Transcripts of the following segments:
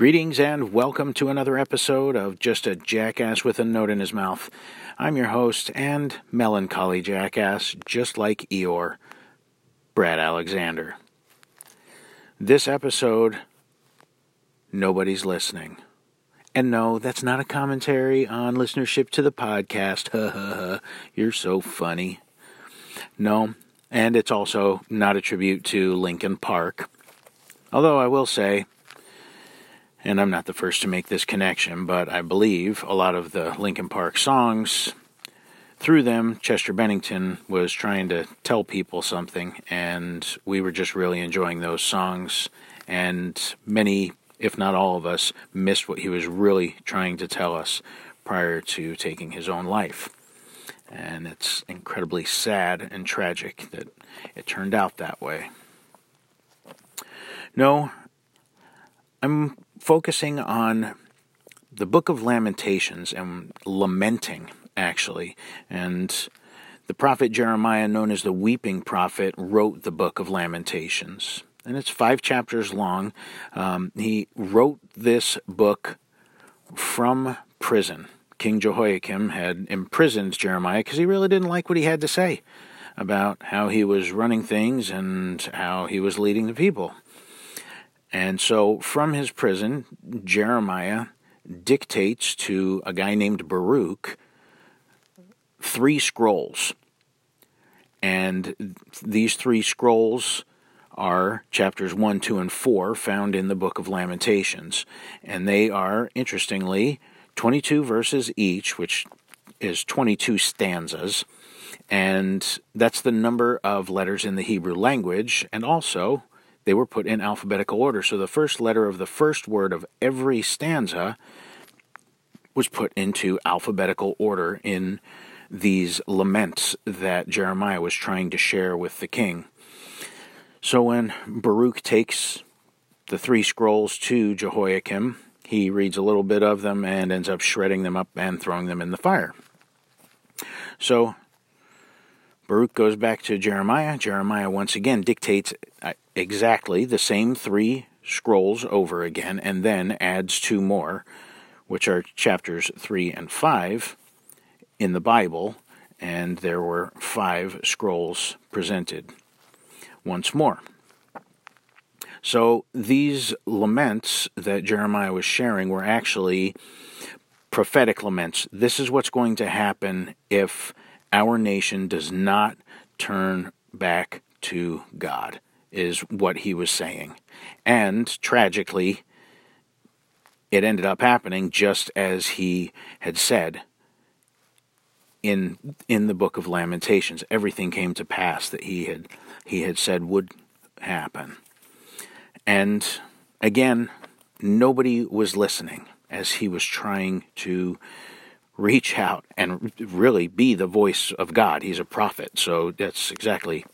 Greetings and welcome to another episode of Just a Jackass with a Note in His Mouth. I'm your host and melancholy jackass, just like Eeyore, Brad Alexander. This episode, nobody's listening. And no, that's not a commentary on listenership to the podcast. Ha ha ha. You're so funny. No, and it's also not a tribute to Linkin Park. Although I will say, and I'm not the first to make this connection, but I believe a lot of the Linkin Park songs, through them, Chester Bennington was trying to tell people something, and we were just really enjoying those songs. And many, if not all of us, missed what he was really trying to tell us prior to taking his own life. And it's incredibly sad and tragic that it turned out that way. No, I'm focusing on the book of Lamentations and lamenting, actually. And the prophet Jeremiah, known as the weeping prophet, wrote the book of Lamentations. And it's five chapters long. Um, he wrote this book from prison. King Jehoiakim had imprisoned Jeremiah because he really didn't like what he had to say about how he was running things and how he was leading the people. And so from his prison, Jeremiah dictates to a guy named Baruch three scrolls. And these three scrolls are chapters 1, 2, and 4 found in the book of Lamentations. And they are, interestingly, 22 verses each, which is 22 stanzas. And that's the number of letters in the Hebrew language. And also, they were put in alphabetical order. So the first letter of the first word of every stanza was put into alphabetical order in these laments that Jeremiah was trying to share with the king. So when Baruch takes the three scrolls to Jehoiakim, he reads a little bit of them and ends up shredding them up and throwing them in the fire. So Baruch goes back to Jeremiah. Jeremiah once again dictates exactly the same three scrolls over again and then adds two more, which are chapters 3 and 5 in the Bible, and there were five scrolls presented once more. So these laments that Jeremiah was sharing were actually prophetic laments. This is what's going to happen if our nation does not turn back to God, is what he was saying. And tragically, it ended up happening just as he had said in in the book of lamentations everything came to pass that he had he had said would happen and again nobody was listening as he was trying to reach out and really be the voice of God. He's a prophet, so that's exactly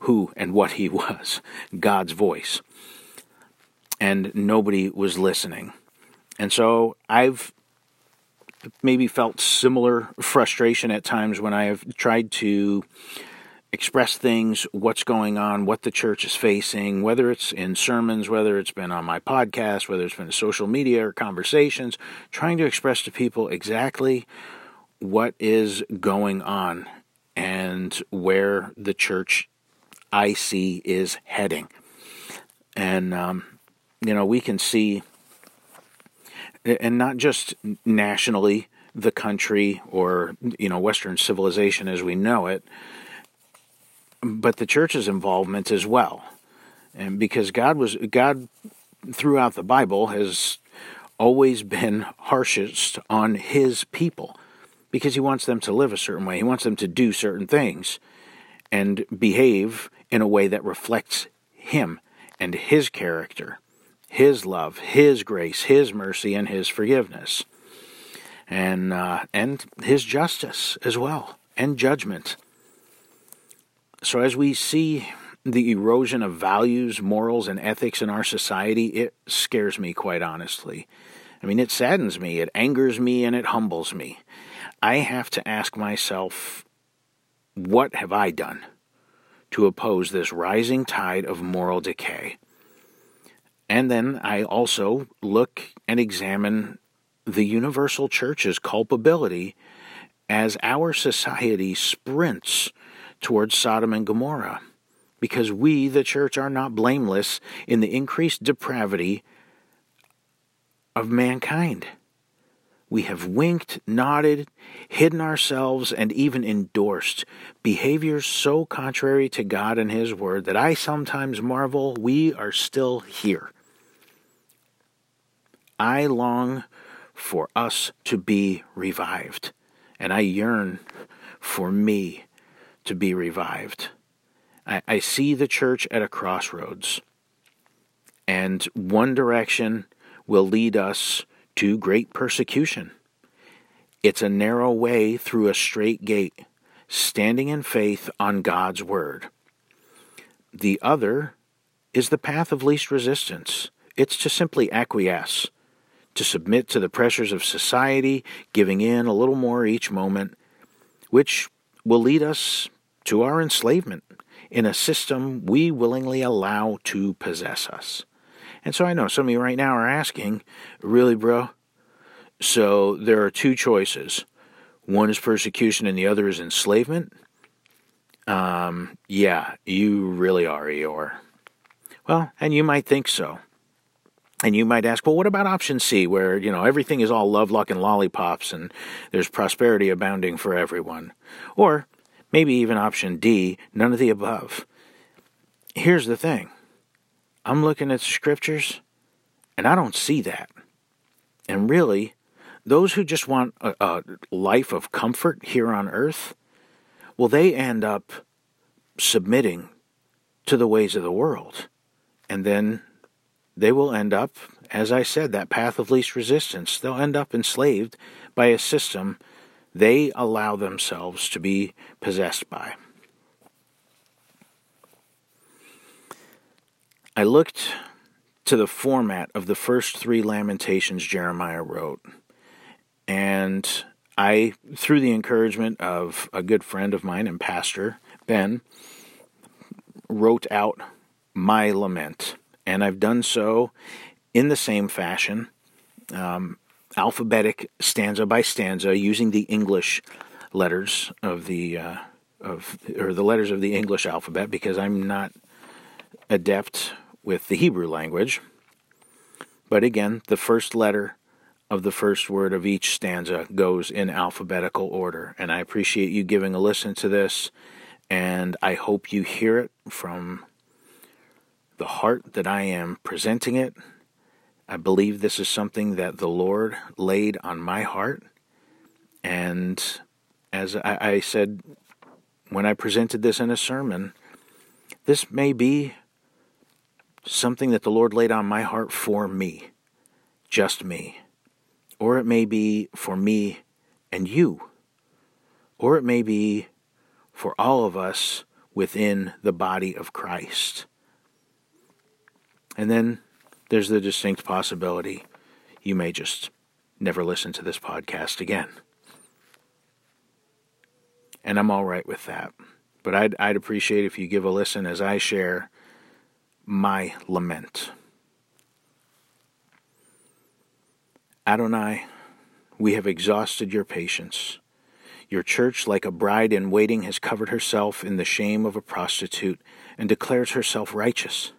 who and what he was God's voice. And nobody was listening. And so I've maybe felt similar frustration at times when I have tried to express things, what's going on, what the church is facing, whether it's in sermons, whether it's been on my podcast, whether it's been social media or conversations, trying to express to people exactly what is going on and where the church I see is heading. And, um, you know, we can see, and not just nationally, the country or, you know, Western civilization as we know it, but the church's involvement as well. And because God was God throughout the Bible has always been harshest on his people because he wants them to live a certain way. He wants them to do certain things and behave in a way that reflects him and his character, his love, his grace, his mercy, and his forgiveness, and uh, and his justice as well, and judgment. So, as we see the erosion of values, morals, and ethics in our society, it scares me quite honestly. I mean, it saddens me, it angers me, and it humbles me. I have to ask myself, what have I done to oppose this rising tide of moral decay? And then I also look and examine the universal church's culpability as our society sprints towards Sodom and Gomorrah, because we, the church, are not blameless in the increased depravity of mankind. We have winked, nodded, hidden ourselves, and even endorsed behaviors so contrary to God and His Word that I sometimes marvel we are still here. I long for us to be revived, and I yearn for me to be revived. I, I see the church at a crossroads, and one direction will lead us to great persecution. It's a narrow way through a strait gate, standing in faith on God's Word. The other is the path of least resistance. It's to simply acquiesce, to submit to the pressures of society, giving in a little more each moment, which will lead us to our enslavement in a system we willingly allow to possess us. And so I know some of you right now are asking, really, bro? So there are two choices. One is persecution and the other is enslavement. Um, yeah, you really are, Eeyore. Well, and you might think so. And you might ask, well, what about option C, where, you know, everything is all love, luck, and lollipops and there's prosperity abounding for everyone? Or maybe even option D, none of the above. Here's the thing I'm looking at the scriptures, and I don't see that. And really, those who just want a, a life of comfort here on earth, well, they end up submitting to the ways of the world. And then they will end up, as I said, that path of least resistance. They'll end up enslaved by a system they allow themselves to be possessed by. I looked to the format of the first three Lamentations Jeremiah wrote, and I, through the encouragement of a good friend of mine and pastor, Ben, wrote out my lament. And I've done so in the same fashion, um, alphabetic stanza by stanza, using the English letters of the uh, of or the letters of the English alphabet because I'm not adept with the Hebrew language. But again, the first letter of the first word of each stanza goes in alphabetical order. And I appreciate you giving a listen to this, and I hope you hear it from the heart that I am presenting it. I believe this is something that the Lord laid on my heart. And as I, said when I presented this in a sermon, this may be something that the Lord laid on my heart for me, just me. Or it may be for me and you. Or it may be for all of us within the body of Christ. And then there's the distinct possibility you may just never listen to this podcast again. And I'm all right with that. But I'd, I'd appreciate if you give a listen as I share my lament. Adonai, we have exhausted your patience. Your church, like a bride in waiting, has covered herself in the shame of a prostitute and declares herself righteous.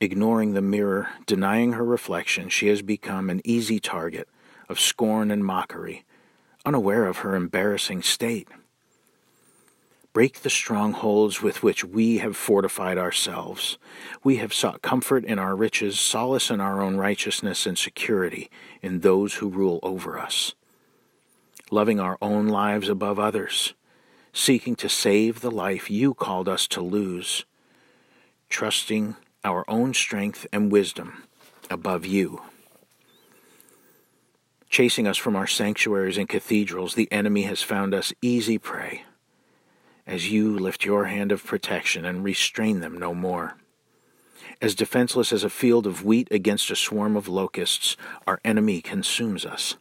Ignoring the mirror, denying her reflection, she has become an easy target of scorn and mockery, unaware of her embarrassing state break the strongholds with which we have fortified ourselves. We have sought comfort in our riches, solace in our own righteousness, and security in those who rule over us. Loving our own lives above others, seeking to save the life you called us to lose, trusting our own strength and wisdom above you. Chasing us from our sanctuaries and cathedrals, the enemy has found us easy prey as you lift your hand of protection and restrain them no more. As defenseless as a field of wheat against a swarm of locusts, our enemy consumes us.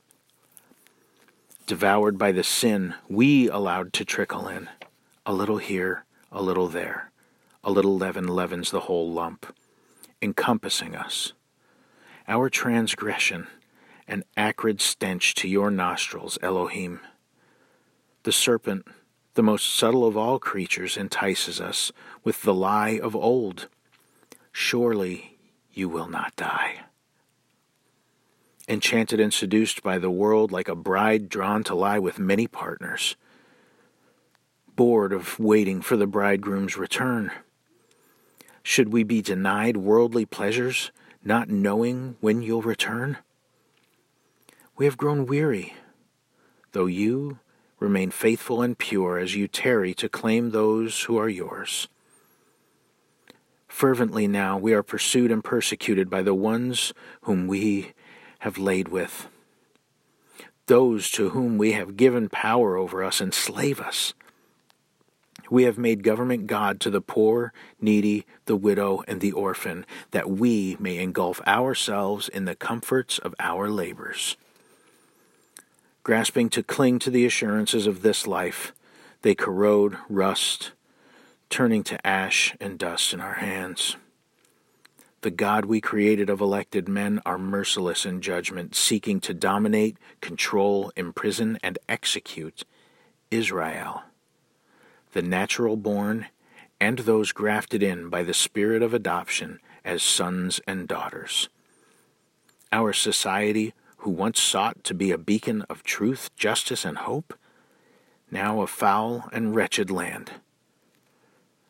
Devoured by the sin we allowed to trickle in, a little here, a little there, a little leaven leavens the whole lump, encompassing us. Our transgression, an acrid stench to your nostrils, Elohim. The serpent, the most subtle of all creatures, entices us with the lie of old. Surely you will not die. Enchanted and seduced by the world like a bride drawn to lie with many partners, bored of waiting for the bridegroom's return. Should we be denied worldly pleasures, not knowing when you'll return? We have grown weary, though you remain faithful and pure as you tarry to claim those who are yours. Fervently now we are pursued and persecuted by the ones whom we have laid with. Those to whom we have given power over us enslave us. We have made government God to the poor, needy, the widow, and the orphan, that we may engulf ourselves in the comforts of our labors. Grasping to cling to the assurances of this life, they corrode, rust, turning to ash and dust in our hands. The God we created of elected men are merciless in judgment, seeking to dominate, control, imprison, and execute Israel, the natural born, and those grafted in by the spirit of adoption as sons and daughters. Our society, who once sought to be a beacon of truth, justice, and hope, now a foul and wretched land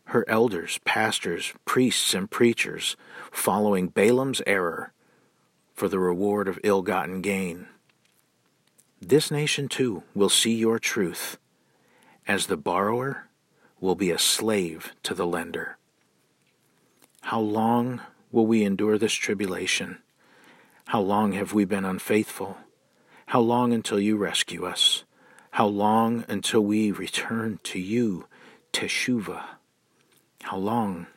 her elders, pastors, priests, and preachers, following Balaam's error for the reward of ill gotten gain. This nation too will see your truth, as the borrower will be a slave to the lender. How long will we endure this tribulation? How long have we been unfaithful? How long until you rescue us? How long until we return to you, Teshuvah? How long?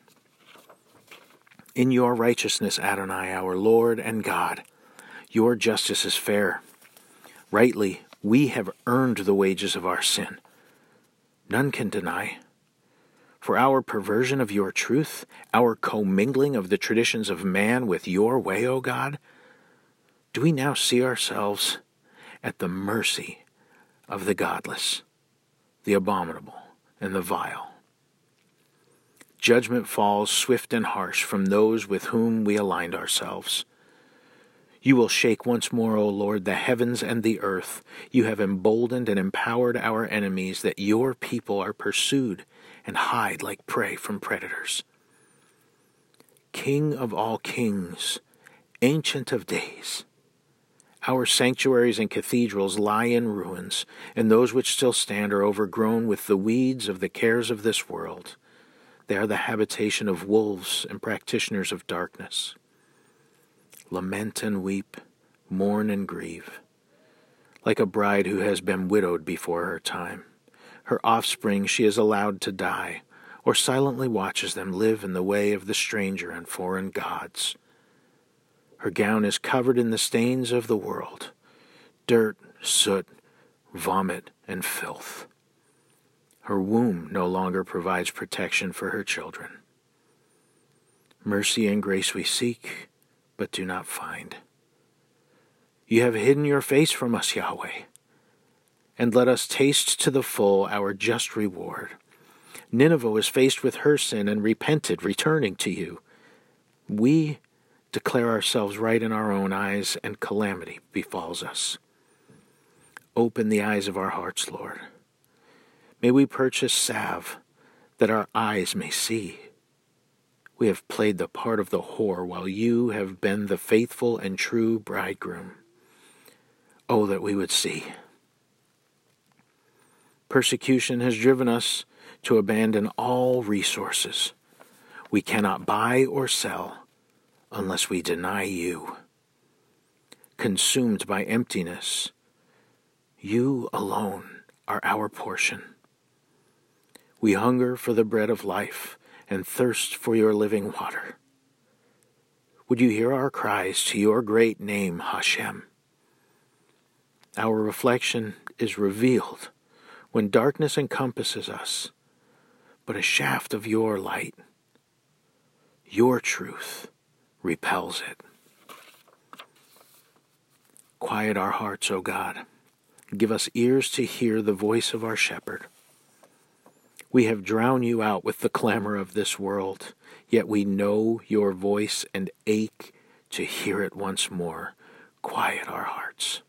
In your righteousness, Adonai, our Lord and God, your justice is fair. Rightly, we have earned the wages of our sin. None can deny. For our perversion of your truth, our commingling of the traditions of man with your way, O God, do we now see ourselves at the mercy of the godless, the abominable, and the vile? Judgment falls swift and harsh from those with whom we aligned ourselves. You will shake once more, O Lord, the heavens and the earth. You have emboldened and empowered our enemies that your people are pursued and hide like prey from predators. King of all kings, Ancient of days, our sanctuaries and cathedrals lie in ruins, and those which still stand are overgrown with the weeds of the cares of this world. They are the habitation of wolves and practitioners of darkness. Lament and weep, mourn and grieve. Like a bride who has been widowed before her time, her offspring she is allowed to die, or silently watches them live in the way of the stranger and foreign gods. Her gown is covered in the stains of the world dirt, soot, vomit, and filth. Her womb no longer provides protection for her children. Mercy and grace we seek, but do not find. You have hidden your face from us, Yahweh, and let us taste to the full our just reward. Nineveh was faced with her sin and repented, returning to you. We declare ourselves right in our own eyes, and calamity befalls us. Open the eyes of our hearts, Lord May we purchase salve that our eyes may see. We have played the part of the whore while you have been the faithful and true bridegroom. Oh, that we would see. Persecution has driven us to abandon all resources. We cannot buy or sell unless we deny you. Consumed by emptiness, you alone are our portion. We hunger for the bread of life and thirst for your living water. Would you hear our cries to your great name, Hashem? Our reflection is revealed when darkness encompasses us, but a shaft of your light, your truth, repels it. Quiet our hearts, O God. Give us ears to hear the voice of our shepherd. We have drowned you out with the clamor of this world, yet we know your voice and ache to hear it once more. Quiet our hearts.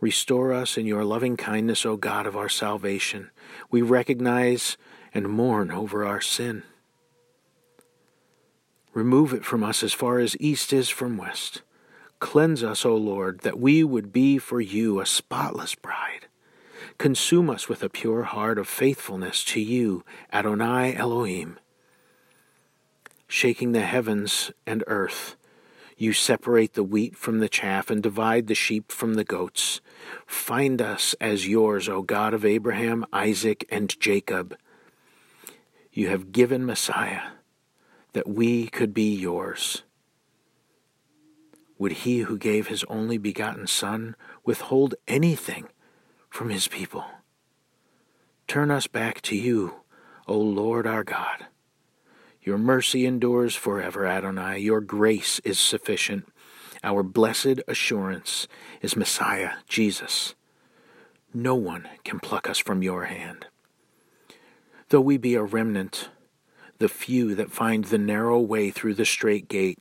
Restore us in your loving kindness, O God of our salvation. We recognize and mourn over our sin. Remove it from us as far as east is from west. Cleanse us, O Lord, that we would be for you a spotless bride. Consume us with a pure heart of faithfulness to you, Adonai Elohim. Shaking the heavens and earth, you separate the wheat from the chaff and divide the sheep from the goats. Find us as yours, O God of Abraham, Isaac, and Jacob. You have given Messiah that we could be yours. Would he who gave his only begotten Son withhold anything from his people? Turn us back to you, O Lord our God. Your mercy endures forever, Adonai. Your grace is sufficient. Our blessed assurance is Messiah, Jesus. No one can pluck us from your hand. Though we be a remnant, the few that find the narrow way through the strait gate,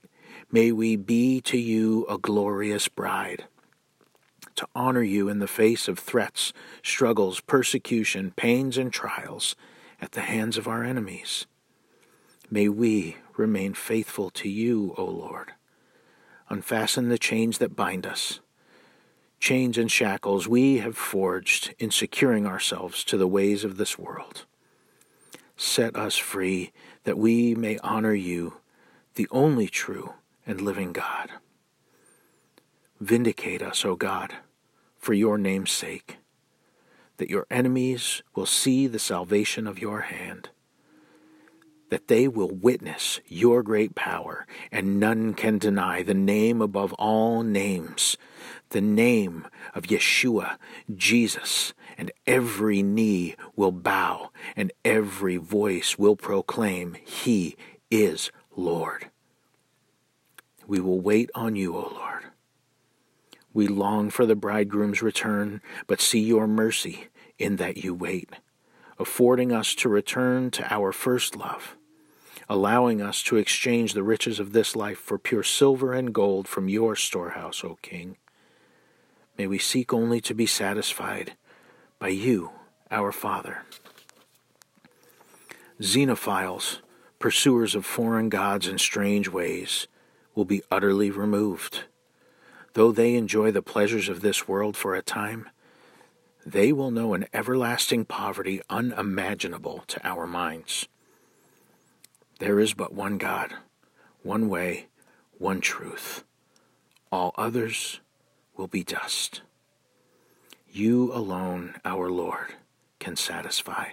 may we be to you a glorious bride. To honor you in the face of threats, struggles, persecution, pains, and trials at the hands of our enemies. May we remain faithful to you, O Lord. Unfasten the chains that bind us. Chains and shackles we have forged in securing ourselves to the ways of this world set us free that we may honor you, the only true and living God. Vindicate us, O God, for your name's sake, that your enemies will see the salvation of your hand, that they will witness your great power, and none can deny the name above all names, the name of Yeshua, Jesus, and every knee will bow, and every voice will proclaim, He is Lord. We will wait on you, O Lord. We long for the bridegroom's return, but see your mercy in that you wait, affording us to return to our first love, allowing us to exchange the riches of this life for pure silver and gold from your storehouse, O King. May we seek only to be satisfied by you, our Father. Xenophiles, pursuers of foreign gods and strange ways, will be utterly removed. Though they enjoy the pleasures of this world for a time, they will know an everlasting poverty unimaginable to our minds. There is but one God, one way, one truth. All others will be dust. You alone, our Lord, can satisfy.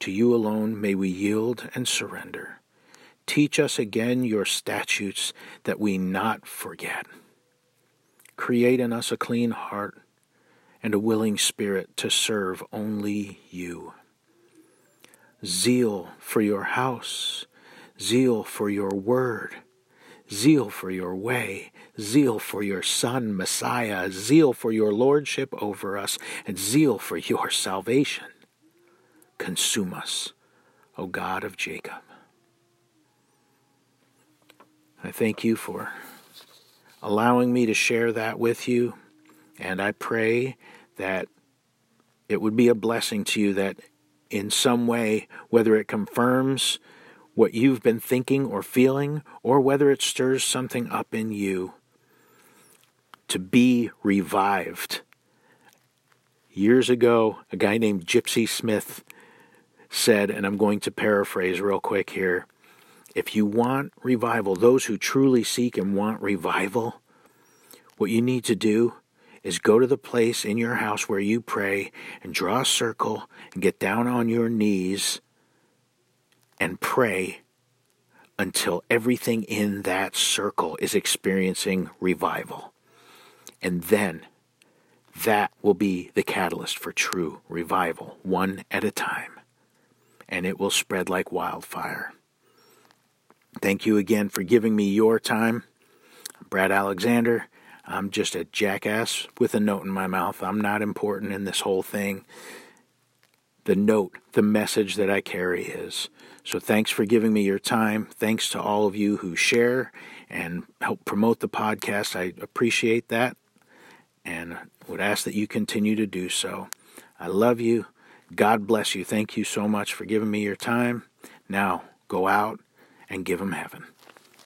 To you alone may we yield and surrender. Teach us again your statutes that we not forget. Create in us a clean heart and a willing spirit to serve only you. Zeal for your house, zeal for your word, zeal for your way, zeal for your Son, Messiah, zeal for your lordship over us, and zeal for your salvation. Consume us, O God of Jacob. I thank you for allowing me to share that with you, and I pray that it would be a blessing to you that in some way, whether it confirms what you've been thinking or feeling, or whether it stirs something up in you, to be revived. Years ago, a guy named Gypsy Smith said, and I'm going to paraphrase real quick here if you want revival, those who truly seek and want revival, what you need to do is go to the place in your house where you pray and draw a circle and get down on your knees and pray until everything in that circle is experiencing revival. And then that will be the catalyst for true revival, one at a time. And it will spread like wildfire. Thank you again for giving me your time. Brad Alexander. I'm just a jackass with a note in my mouth. I'm not important in this whole thing. The note, the message that I carry is. So thanks for giving me your time. Thanks to all of you who share and help promote the podcast. I appreciate that and would ask that you continue to do so. I love you. God bless you. Thank you so much for giving me your time. Now, go out and give them heaven.